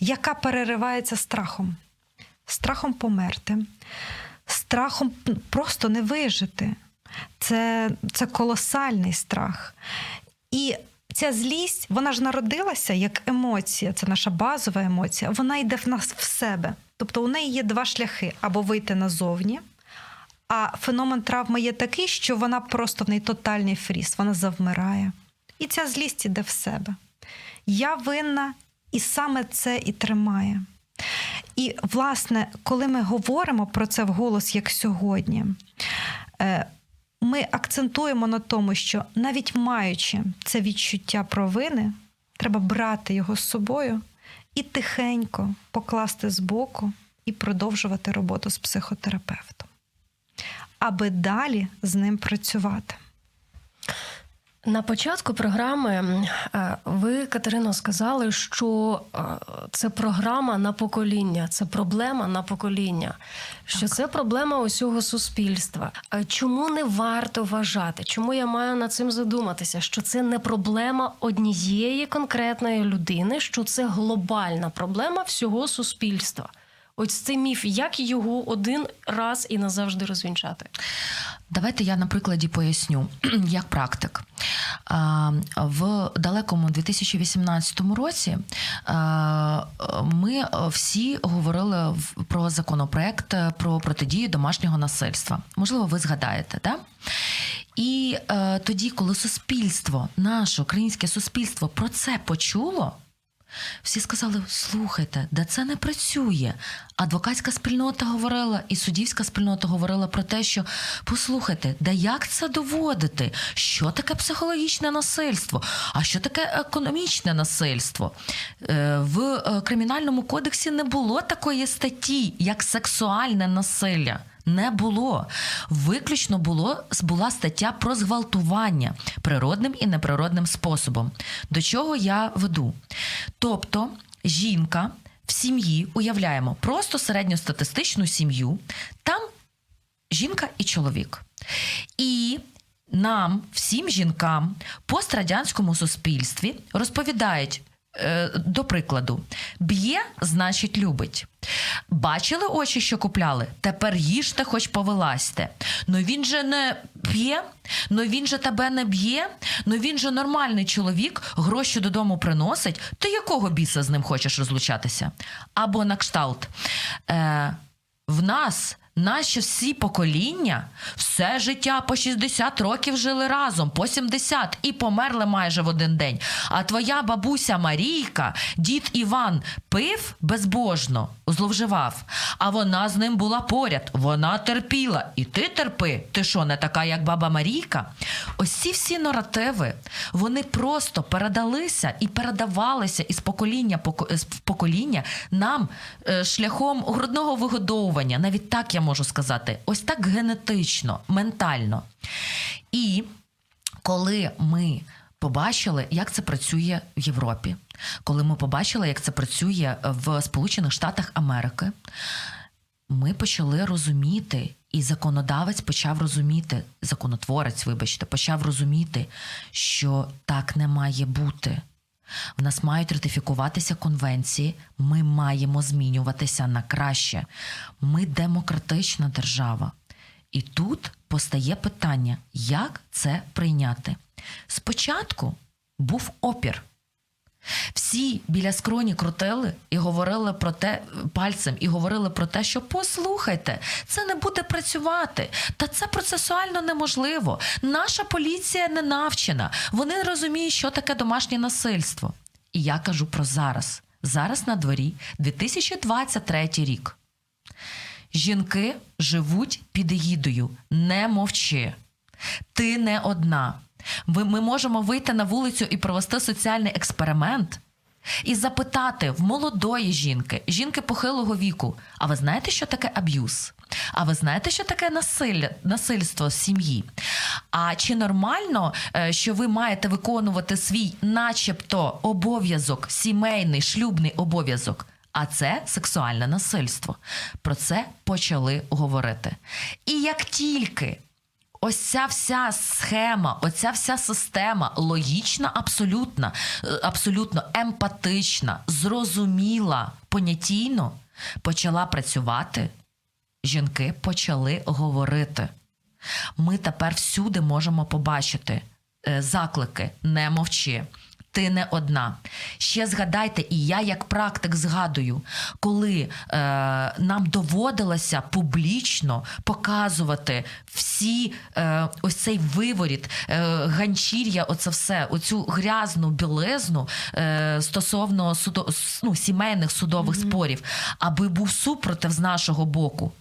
яка переривається страхом, страхом померти, страхом просто не вижити. Це, Це колосальний страх. І ця злість, вона ж народилася як емоція, це наша базова емоція, вона йде в нас в себе. Тобто у неї є два шляхи: або вийти назовні. А феномен травми є такий, що вона просто в неї тотальний фріз, вона завмирає. І ця злість іде в себе. Я винна, і саме це і тримає. І, власне, коли ми говоримо про це вголос, як сьогодні, е, ми акцентуємо на тому, що навіть маючи це відчуття провини, треба брати його з собою і тихенько покласти збоку і продовжувати роботу з психотерапевтом, аби далі з ним працювати. На початку програми е, ви, Катерино, сказали, що е, це програма на покоління, це проблема на покоління, що це проблема усього суспільства. Чому не варто вважати? Чому я маю над цим задуматися? Що це не проблема однієї конкретної людини, що це глобальна проблема всього суспільства? Ось цей міф, як його один раз і назавжди розвінчати? Давайте я на прикладі поясню, *clears throat* як практик. В далекому 2018 році ми всі говорили про законопроект про протидію домашнього насильства. Можливо, ви згадаєте, так? І е, тоді, коли суспільство, наше українське суспільство про це почуло. Всі сказали: слухайте, де це не працює. Адвокатська спільнота говорила, і суддівська спільнота говорила про те, що послухайте, да як це доводити? Що таке психологічне насильство? А що таке економічне насильство? Е, в е, кримінальному кодексі не було такої статті, як сексуальне насилля не було. Виключно було була стаття про зґвалтування природним і неприродним способом. До чого я веду? Тобто жінка в сім'ї уявляємо просто середньостатистичну сім'ю, там жінка і чоловік. І нам, всім жінкам, пострадянському суспільстві розповідають. Е, до прикладу, б'є, значить, любить. Бачили очі, що купляли? Тепер їжте, хоч повилазьте. Ну він же не п'є, ну він же тебе не б'є, ну він же нормальний чоловік, гроші додому приносить. Ти якого біса з ним хочеш розлучатися? Або на кшталт. Е, В нас Наші всі покоління все життя по 60 років жили разом, по 70 і померли майже в один день. А твоя бабуся Марійка, дід Іван пив безбожно, зловживав, а вона з ним була поряд. Вона терпіла. І ти терпи. Ти що, не така, як баба Марійка? Ось ці всі наративи, вони просто передалися і передавалися із покоління в покоління нам е, шляхом грудного вигодовування. Навіть так я можу сказати, ось так генетично, ментально. І коли ми побачили, як це працює в Європі, коли ми побачили, як це працює в Сполучених Штатах Америки, ми почали розуміти, і законодавець почав розуміти, законотворець, вибачте, почав розуміти, що так не має бути. В нас мають ратифікуватися конвенції, ми маємо змінюватися на краще. Ми демократична держава. І тут постає питання, як це прийняти. Спочатку був опір. Всі біля скроні крутили і говорили про те пальцем, і говорили про те, що послухайте, це не буде працювати. Та це процесуально неможливо. Наша поліція не навчена. Вони не розуміють, що таке домашнє насильство. І я кажу про зараз. Зараз на дворі 2023 рік. Жінки живуть під егідою. Не мовчи. Ти не одна. Ми можемо вийти на вулицю і провести соціальний експеримент і запитати в молодої жінки, жінки похилого віку: а ви знаєте, що таке аб'юз? А ви знаєте, що таке насилля, насильство сім'ї? А чи нормально, е, що ви маєте виконувати свій, начебто, обов'язок, сімейний, шлюбний обов'язок? А це сексуальне насильство. Про це почали говорити. І як тільки ось ця вся схема, оця вся система логічна, абсолютно, е, абсолютно емпатична, зрозуміла, понятійно почала працювати, жінки почали говорити. Ми тепер всюди можемо побачити е, заклики не мовчи ти не одна. Ще згадайте, і я як практик згадую, коли е, нам доводилося публічно показувати всі е, ось цей виворіт, е, ганчір'я, оце все, оцю грязну білизну е, стосовно судо, ну, сімейних судових mm-hmm. спорів, аби був супротив з нашого боку.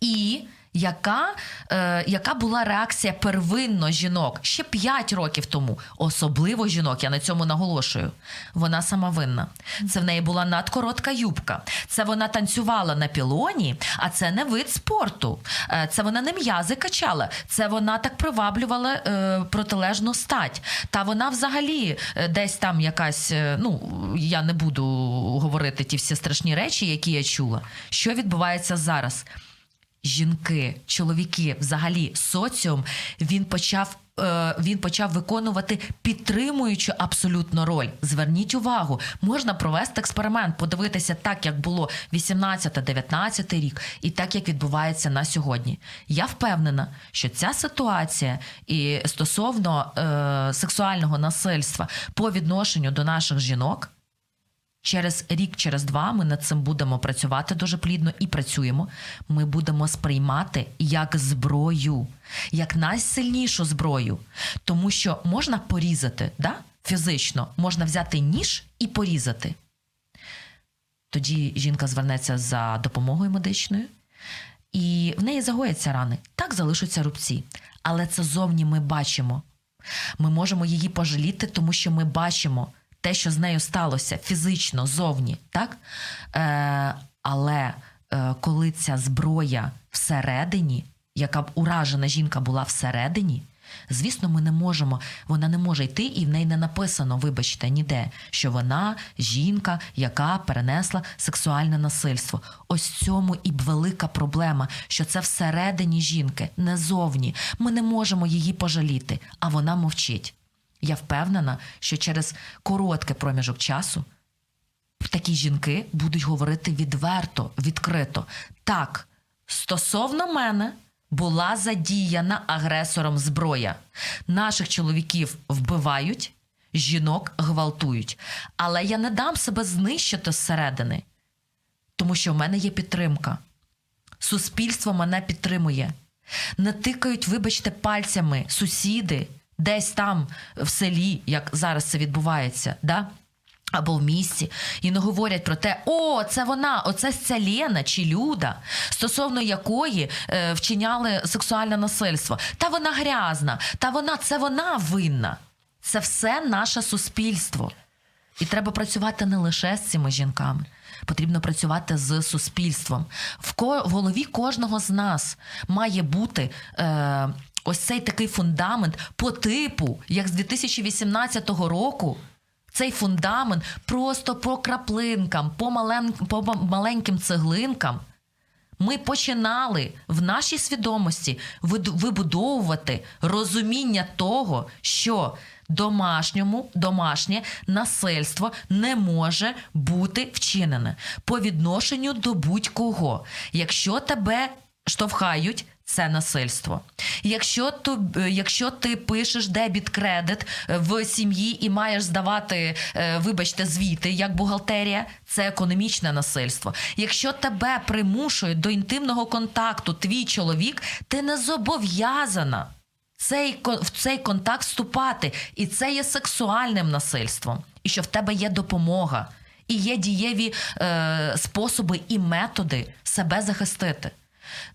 І яка е, яка була реакція первинно жінок ще 5 років тому, особливо жінок, я на цьому наголошую. Вона сама винна. Це в неї була надкоротка юбка. Це вона танцювала на пілоні, а це не вид спорту. Е, це вона не м'язи качала. Це вона так приваблювала е, протилежну стать. Та вона взагалі е, десь там якась. Е, ну я не буду говорити ті всі страшні речі, які я чула. Що відбувається зараз? Жінки, чоловіки, взагалі соціум, він почав. Е, він почав виконувати підтримуючу абсолютно роль. Зверніть увагу, можна провести експеримент, подивитися так, як було 18-19 рік, і так як відбувається на сьогодні. Я впевнена, що ця ситуація і стосовно е, сексуального насильства по відношенню до наших жінок Через рік, через два ми над цим будемо працювати дуже плідно і працюємо. Ми будемо сприймати як зброю, як найсильнішу зброю, тому що можна порізати да? фізично, можна взяти ніж і порізати. Тоді жінка звернеться за допомогою медичною, і в неї загояться рани. Так залишаться рубці. Але це зовні ми бачимо. Ми можемо її пожаліти, тому що ми бачимо те, що з нею сталося фізично зовні, так? Е, Але е, коли ця зброя всередині, яка б уражена жінка була всередині, звісно, ми не можемо, вона не може йти, і в неї не написано, вибачте, ніде, що вона жінка, яка перенесла сексуальне насильство. Ось цьому і велика проблема, що це всередині жінки, не зовні. Ми не можемо її пожаліти, а вона мовчить. Я впевнена, що через короткий проміжок часу такі жінки будуть говорити відверто, відкрито. Так, стосовно мене була задіяна агресором зброя. Наших чоловіків вбивають, жінок гвалтують. Але я не дам себе знищити зсередини, тому що в мене є підтримка. суспільство мене підтримує. Не тикають, вибачте, пальцями сусіди десь там в селі, як зараз це відбувається. да? Або в місті, і не говорять про те, о, це вона, оце ця чи Люда, стосовно якої е, вчиняли сексуальне насильство. Та вона грязна, та вона це вона винна. Це все наше суспільство. І треба працювати не лише з цими жінками, потрібно працювати з суспільством. В, ко- в голові кожного з нас має бути. Е, Ось цей такий фундамент по типу, як з 2018 року, цей фундамент просто по краплинкам, по, мален, по маленьким цеглинкам. Ми починали в нашій свідомості вибудовувати розуміння того, що домашньому домашнє насильство не може бути вчинене по відношенню до будь-кого. Якщо тебе штовхають. Це насильство. Якщо то, е, якщо ти пишеш дебіт кредит е, в сім'ї і маєш здавати, е, вибачте, звіти як бухгалтерія, це економічне насильство. Якщо тебе примушують до інтимного контакту твій чоловік, ти не зобов'язана цей, в цей контакт вступати. І це є сексуальним насильством. І що в тебе є допомога, і є дієві е, способи і методи себе захистити.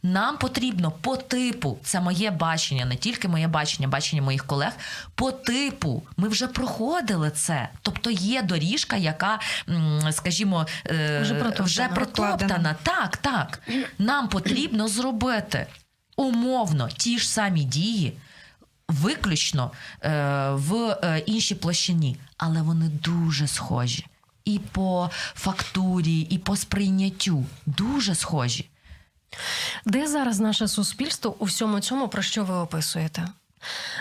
Нам потрібно по типу, це моє бачення, не тільки моє бачення, бачення моїх колег. По типу, ми вже проходили це. Тобто є доріжка, яка, скажімо, е, Вже протоптана. вже протоптана. Так, так. Нам потрібно зробити умовно ті ж самі дії, виключно е, в е, іншій площині, але вони дуже схожі. І по фактурі, і по сприйняттю дуже схожі. Де зараз наше суспільство у всьому цьому, про що ви описуєте?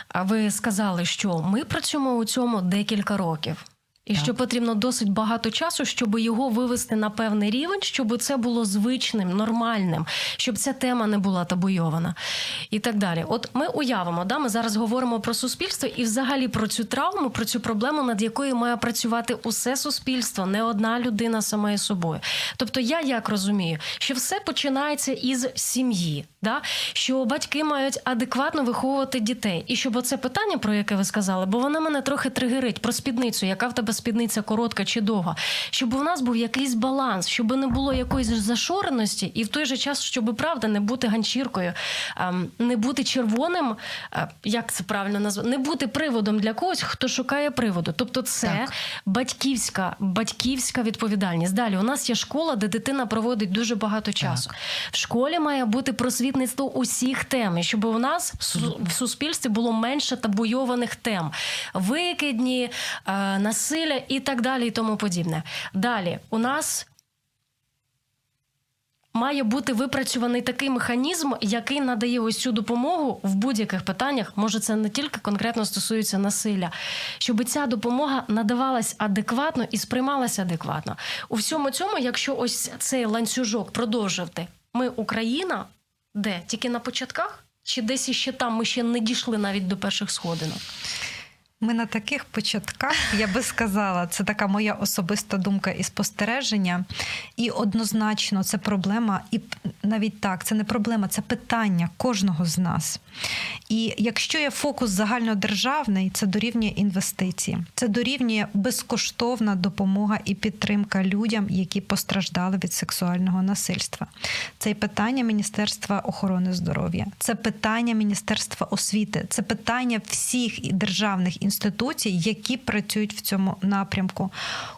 А ви сказали, що ми працюємо у цьому декілька років. І що потрібно досить багато часу, щоб його вивести на певний рівень, щоб це було звичним, нормальним, щоб ця тема не була табуйована і так далі. От ми уявимо, да, ми зараз говоримо про суспільство і взагалі про цю травму, про цю проблему, над якою має працювати усе суспільство, не одна людина сама із собою. Тобто, я як розумію, що все починається із сім'ї, да? що батьки мають адекватно виховувати дітей. І щоб оце питання, про яке ви сказали, бо воно мене трохи тригерить про спідницю, яка в тебе спідниця коротка чи довга, щоб у нас був якийсь баланс, щоб не було якоїсь зашореності, і в той же час, щоб правда не бути ганчіркою, ем, не бути червоним, е, як це правильно назвати, не бути приводом для когось, хто шукає приводу. Тобто, це Так. батьківська, батьківська відповідальність. Далі у нас є школа, де дитина проводить дуже багато часу. В школі має бути просвітництво усіх тем, щоб у нас в суспільстві було менше табуйованих тем, викидні, е, насилля і так далі, і тому подібне. Далі у нас. Має бути випрацьований такий механізм, який надає ось цю допомогу в будь-яких питаннях. Може, це не тільки конкретно стосується насилля, щоб ця допомога надавалась адекватно і сприймалася адекватно. У всьому цьому, якщо ось цей ланцюжок продовжити, ми Україна, де тільки на початках, чи десь іще там ми ще не дійшли навіть до перших сходинок. Ми на таких початках, я би сказала, це така моя особиста думка і спостереження. І однозначно це проблема, і навіть так, це не проблема, це питання кожного з нас. І якщо є фокус загальнодержавний, це дорівнює інвестиції, це дорівнює безкоштовна допомога і підтримка людям, які постраждали від сексуального насильства. Це і питання Міністерства охорони здоров'я, це питання Міністерства освіти, це питання всіх державних інституцій, які працюють в цьому напрямку.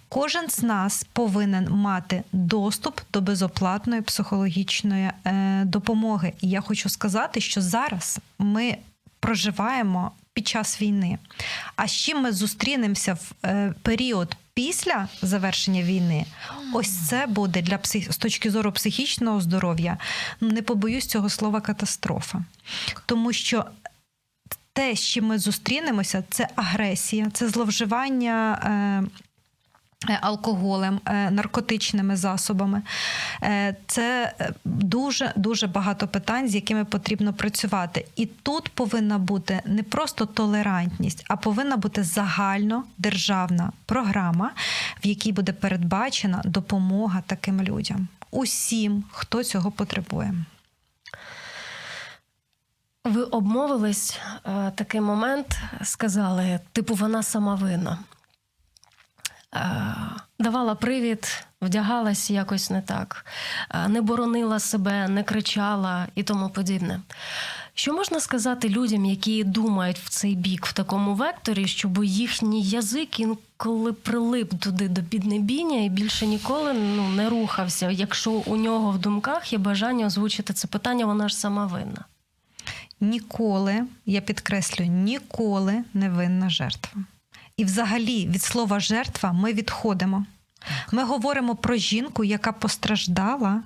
Кожен з нас повинен мати доступ до безоплатної психологічної е, допомоги. І я хочу сказати, що зараз ми проживаємо під час війни. А з чим ми зустрінемося в е, період після завершення війни? Ось це буде для псих... з точки зору психічного здоров'я. Не побоюсь цього слова катастрофа, тому що те, з чим ми зустрінемося, це агресія, це зловживання. Е, е, Алкоголем, е, наркотичними засобами, це дуже дуже багато питань, з якими потрібно працювати. І тут повинна бути не просто толерантність, а повинна бути загальнодержавна програма, в якій буде передбачена допомога таким людям, усім, хто цього потребує. Ви обмовились е, такий момент, сказали, типу, вона сама винна. Е, давала привід, вдягалась якось не так, е, не боронила себе, не кричала і тому подібне. Що можна сказати людям, які думають в цей бік в такому векторі, щоб їхній язик інколи прилип туди до піднебіння і більше ніколи ну, не рухався, якщо у нього в думках є бажання озвучити це питання, вона ж сама винна. Ніколи, я підкреслюю, ніколи не винна жертва. І взагалі від слова жертва ми відходимо. Ми говоримо про жінку, яка постраждала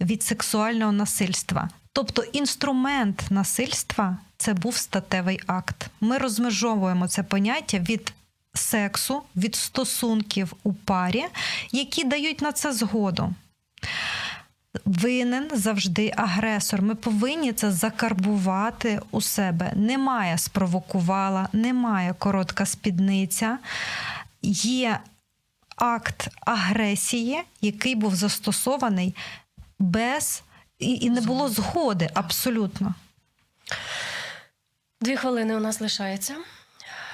від сексуального насильства. Тобто інструмент насильства це був статевий акт. Ми розмежовуємо це поняття від сексу, від стосунків у парі, які дають на це згоду. Винен завжди агресор. Ми повинні це закарбувати у себе. Немає спровокувала, немає коротка спідниця. Є акт агресії, який був застосований без і, і не було згоди абсолютно. Дві хвилини у нас лишається.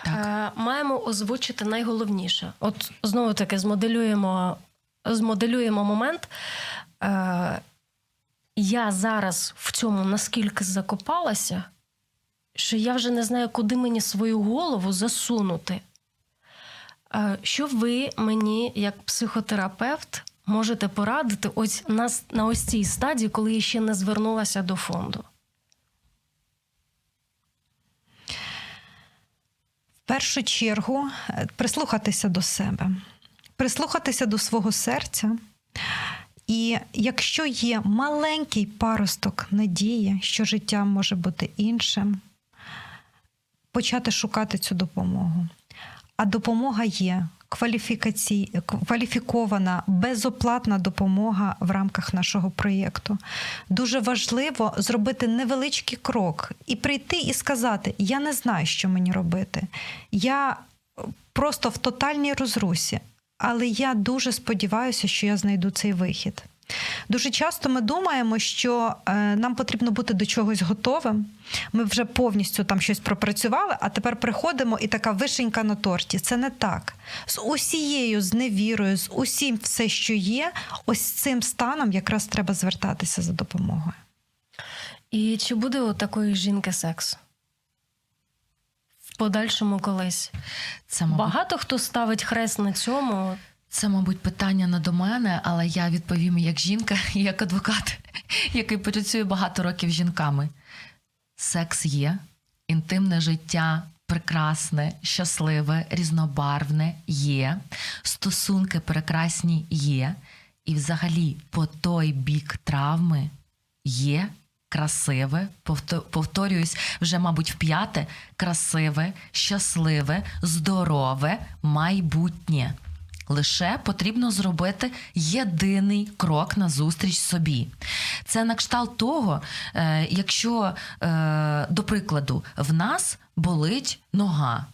Так. Е, Маємо озвучити найголовніше. От знову таки змоделюємо, змоделюємо момент. Е, Я зараз в цьому наскільки закопалася, що я вже не знаю, куди мені свою голову засунути. Е, Що ви мені, як психотерапевт, можете порадити ось на, на ось цій стадії, коли я ще не звернулася до фонду? В першу чергу е, прислухатися до себе, прислухатися до свого серця. І якщо є маленький паросток надії, що життя може бути іншим, почати шукати цю допомогу. А допомога є кваліфікацій, кваліфікована, безоплатна допомога в рамках нашого проєкту. Дуже важливо зробити невеличкий крок і прийти і сказати: Я не знаю, що мені робити. Я просто в тотальній розрусі. Але я дуже сподіваюся, що я знайду цей вихід. Дуже часто ми думаємо, що е, нам потрібно бути до чогось готовим. Ми вже повністю там щось пропрацювали, а тепер приходимо і така вишенька на торті. Це не так. З усією зневірою, з усім все, що є, ось цим станом якраз треба звертатися за допомогою. І чи буде у такої жінки секс? Подальшому колись. Це, мабуть, Багато хто ставить хрест на цьому. Це, мабуть, питання не до мене, але я відповім як жінка і *laughs* як адвокат, *laughs* який працює багато років з жінками. Секс є, інтимне життя прекрасне, щасливе, різнобарвне є, стосунки прекрасні є, і взагалі по той бік травми є. Красиве, повто- повторююсь, вже, мабуть, в п'яте, красиве, щасливе, здорове майбутнє. Лише потрібно зробити єдиний крок назустріч собі. Це на кшталт того, е, якщо, е, до прикладу, в нас болить нога,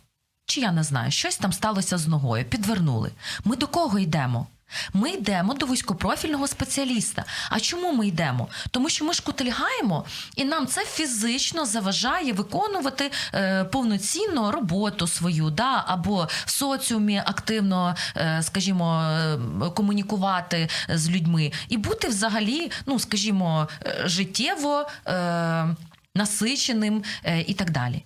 чи я не знаю, щось там сталося з ногою, підвернули. Ми до кого йдемо? Ми йдемо до вузькопрофільного спеціаліста. А чому ми йдемо? Тому що ми ж кутильгаємо, і нам це фізично заважає виконувати е, повноцінно роботу свою, да? або в соціумі активно, е, скажімо, е, комунікувати з людьми, і бути взагалі, ну скажімо, е, життєво е, насиченим е, і так далі.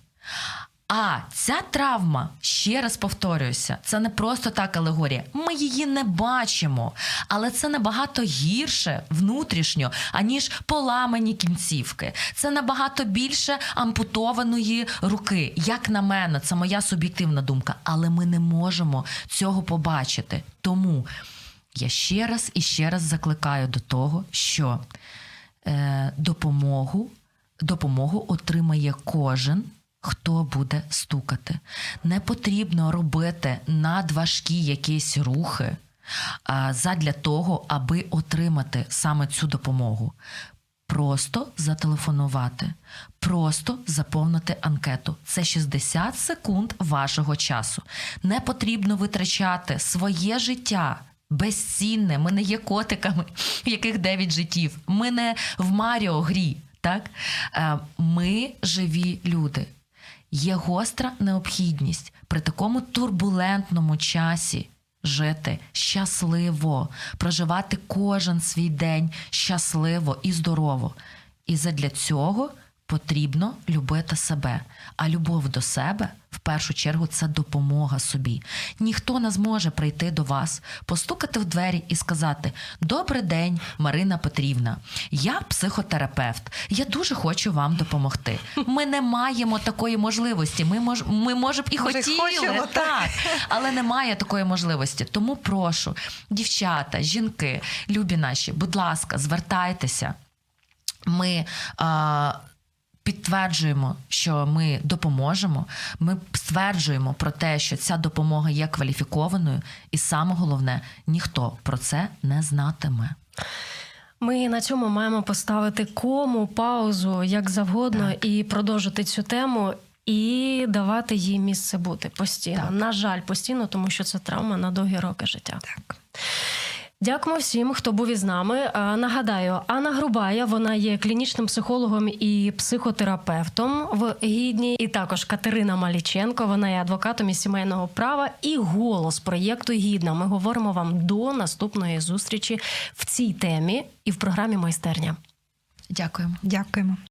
А ця травма, ще раз повторююся, це не просто так алегорія. Ми її не бачимо, але це набагато гірше внутрішньо, аніж поламані кінцівки. Це набагато більше ампутованої руки. Як на мене, це моя суб'єктивна думка. Але ми не можемо цього побачити. Тому я ще раз і ще раз закликаю до того, що е, допомогу, допомогу отримає кожен хто буде стукати. Не потрібно робити надважкі якісь рухи задля того, аби отримати саме цю допомогу. Просто зателефонувати, просто заповнити анкету. Це 60 секунд вашого часу. Не потрібно витрачати своє життя. Безцінне, ми не є котиками, в яких 9 життів. Ми не в Маріо грі. Так? Е, Ми живі люди. Є гостра необхідність при такому турбулентному часі жити щасливо, проживати кожен свій день щасливо і здорово. І задля цього потрібно любити себе. А любов до себе в першу чергу це допомога собі. Ніхто не зможе прийти до вас, постукати в двері і сказати: Добрий день, Марина Петрівна, я психотерапевт. Я дуже хочу вам допомогти. Ми не маємо такої можливості. Ми мож, ми може б і Може, хотіли, хочемо, так. так, але немає такої можливості. Тому прошу, дівчата, жінки, любі наші, будь ласка, звертайтеся. Ми а, підтверджуємо, що ми допоможемо. Ми стверджуємо про те, що ця допомога є кваліфікованою, і саме головне, ніхто про це не знатиме. Ми на цьому маємо поставити кому, паузу, як завгодно, і продовжити цю тему. І давати їй місце бути постійно. Так. На жаль, постійно, тому що це травма на довгі роки життя. Так. Дякуємо всім, хто був із нами. Е, Нагадаю, Анна Грубая, вона є клінічним психологом і психотерапевтом в гідні, і також Катерина Маліченко. Вона є адвокатом із сімейного права і голос проєкту Гідна. Ми говоримо вам до наступної зустрічі в цій темі і в програмі майстерня. Дякуємо. Дякуємо.